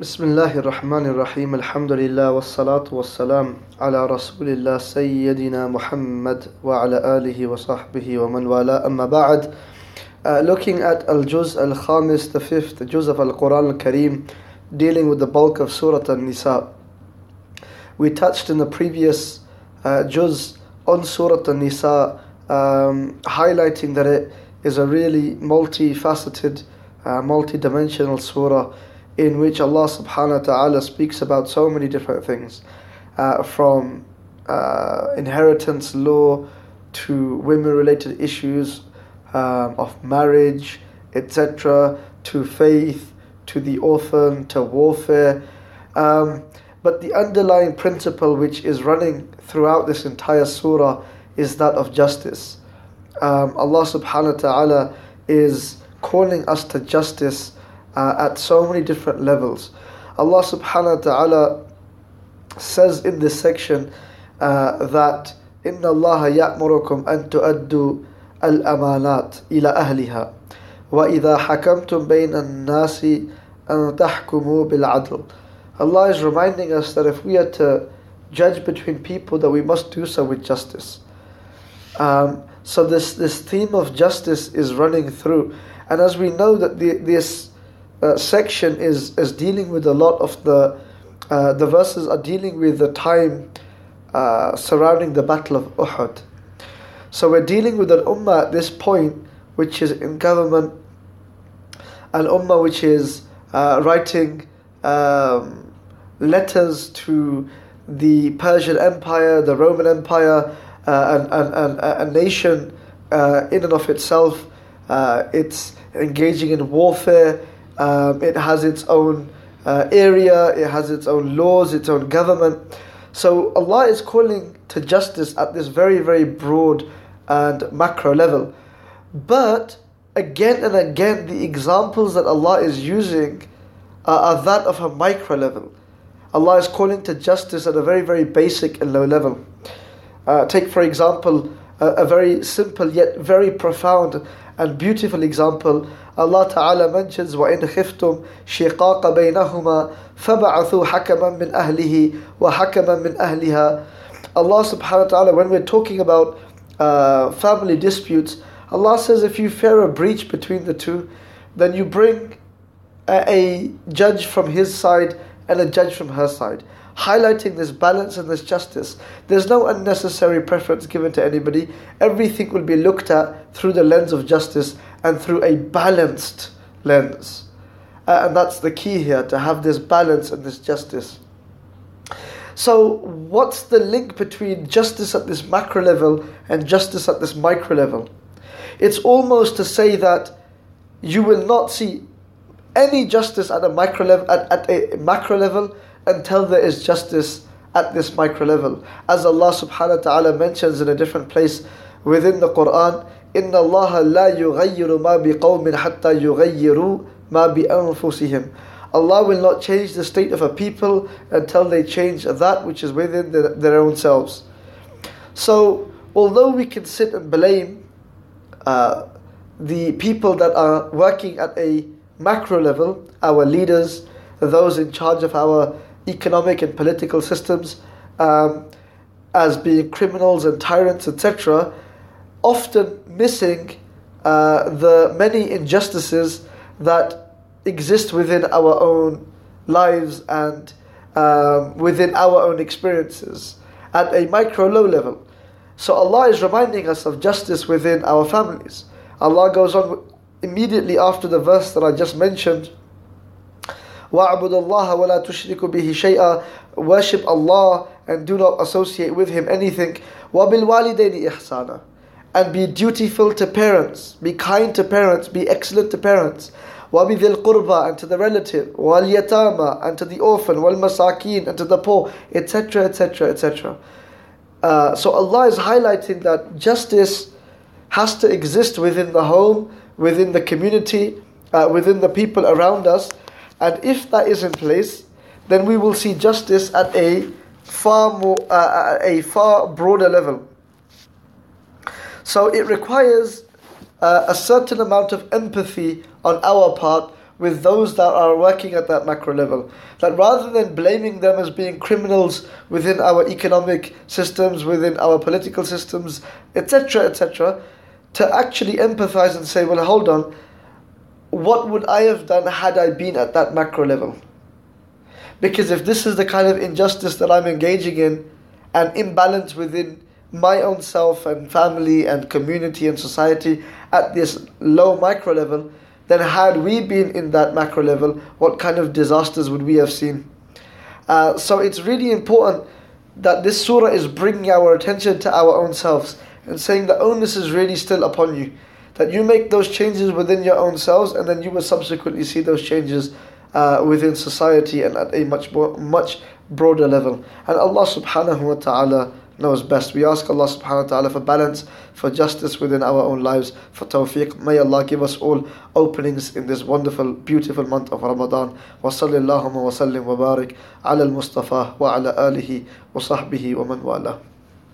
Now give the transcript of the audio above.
بسم الله الرحمن الرحيم الحمد لله والصلاة والسلام على رسول الله سيدنا محمد وعلى آله وصحبه ومن والاه أما بعد uh, looking at Al-Juz Al-Khamis the fifth Juz of Al-Quran Al-Kareem dealing with the bulk of Surah An-Nisa we touched in the previous uh, Juz on Surah An-Nisa um, highlighting that it is a really multifaceted uh, multi-dimensional surah in which Allah subhanahu wa ta'ala speaks about so many different things uh, from uh, inheritance law to women related issues um, of marriage, etc., to faith, to the orphan, to warfare. Um, but the underlying principle which is running throughout this entire surah is that of justice. Um, Allah subhanahu wa ta'ala is calling us to justice uh, at so many different levels. Allah subhanahu wa ta'ala says in this section uh, that إن الله يأمركم أن تؤدوا الأمانات إلى أهلها وإذا حكمتم بين الناس أن تحكموا بالعدل Allah is reminding us that if we are to judge between people that we must do so with justice. Um, so this, this theme of justice is running through. And as we know that the, this uh, section is, is dealing with a lot of the uh, the verses are dealing with the time uh, surrounding the battle of Uhud. So we're dealing with an ummah at this point which is in government, an ummah which is uh, writing um, letters to the Persian Empire, the Roman Empire, uh, and, and, and a nation in and of itself. it's engaging in warfare um, it has its own uh, area, it has its own laws, its own government. So Allah is calling to justice at this very, very broad and macro level. But again and again, the examples that Allah is using are, are that of a micro level. Allah is calling to justice at a very, very basic and low level. Uh, take, for example, a, a very simple yet very profound and beautiful example Allah Ta'ala mentions وَإِنْ خِفْتُمْ شِقَاقَ بَيْنَهُمَا فَبَعَثُوا حَكَمًا مِنْ أَهْلِهِ وَحَكَمًا مِنْ أَهْلِهَا Allah Subhanahu wa Ta'ala when we're talking about uh, family disputes Allah says if you fear a breach between the two then you bring a, a judge from his side and a judge from her side highlighting this balance and this justice. There's no unnecessary preference given to anybody. Everything will be looked at through the lens of justice and through a balanced lens. Uh, and that's the key here to have this balance and this justice. So, what's the link between justice at this macro level and justice at this micro level? It's almost to say that you will not see any justice at a micro level at, at a macro level until there is justice at this micro level. As Allah subhanahu wa ta'ala mentions in a different place within the Quran, إن الله لا يغير ما بقوم حتى يغيروا ما بأنفسهم. Allah will not change the state of a people until they change that which is within the, their own selves. So, although we can sit and blame uh, the people that are working at a macro level, our leaders, those in charge of our economic and political systems um, as being criminals and tyrants, etc., often missing uh, the many injustices that exist within our own lives and um, within our own experiences at a micro low level. So Allah is reminding us of justice within our families. Allah goes on immediately after the verse that I just mentioned وَاعْبُدُ اللَّهَ وَلَا تُشْرِكُ بِهِ شَيْئًا Worship Allah and do not associate with Him anything. وَبِالْوَالِدَيْنِ إِحْسَانًا And be dutiful to parents, be kind to parents, be excellent to parents. وَبِذِي الْقُرْبَى And to the relative, وَالْيَتَامَى And to the orphan, وَالْمَسَاكِينَ And to the poor, etc., etc., etc. so Allah is highlighting that justice has to exist within the home, within the community, uh, within the people around us, and if that is in place, then we will see justice at a far more, uh, a far broader level. So it requires uh, a certain amount of empathy on our part with those that are working at that macro level. That rather than blaming them as being criminals within our economic systems, within our political systems, etc., etc., to actually empathize and say, well, hold on, what would I have done had I been at that macro level? Because if this is the kind of injustice that I'm engaging in, and imbalance within my own self and family and community and society at this low micro level, then had we been in that macro level, what kind of disasters would we have seen? Uh, so it's really important that this surah is bringing our attention to our own selves and saying the onus is really still upon you. That you make those changes within your own selves and then you will subsequently see those changes uh, within society and at a much more, much broader level. And Allah subhanahu wa ta'ala knows best. We ask Allah subhanahu wa ta'ala for balance, for justice within our own lives, for tawfiq. May Allah give us all openings in this wonderful, beautiful month of Ramadan. Wa sallallahu wa sallim wa barik ala al-Mustafa wa ala alihi wa sahbihi wa man wala.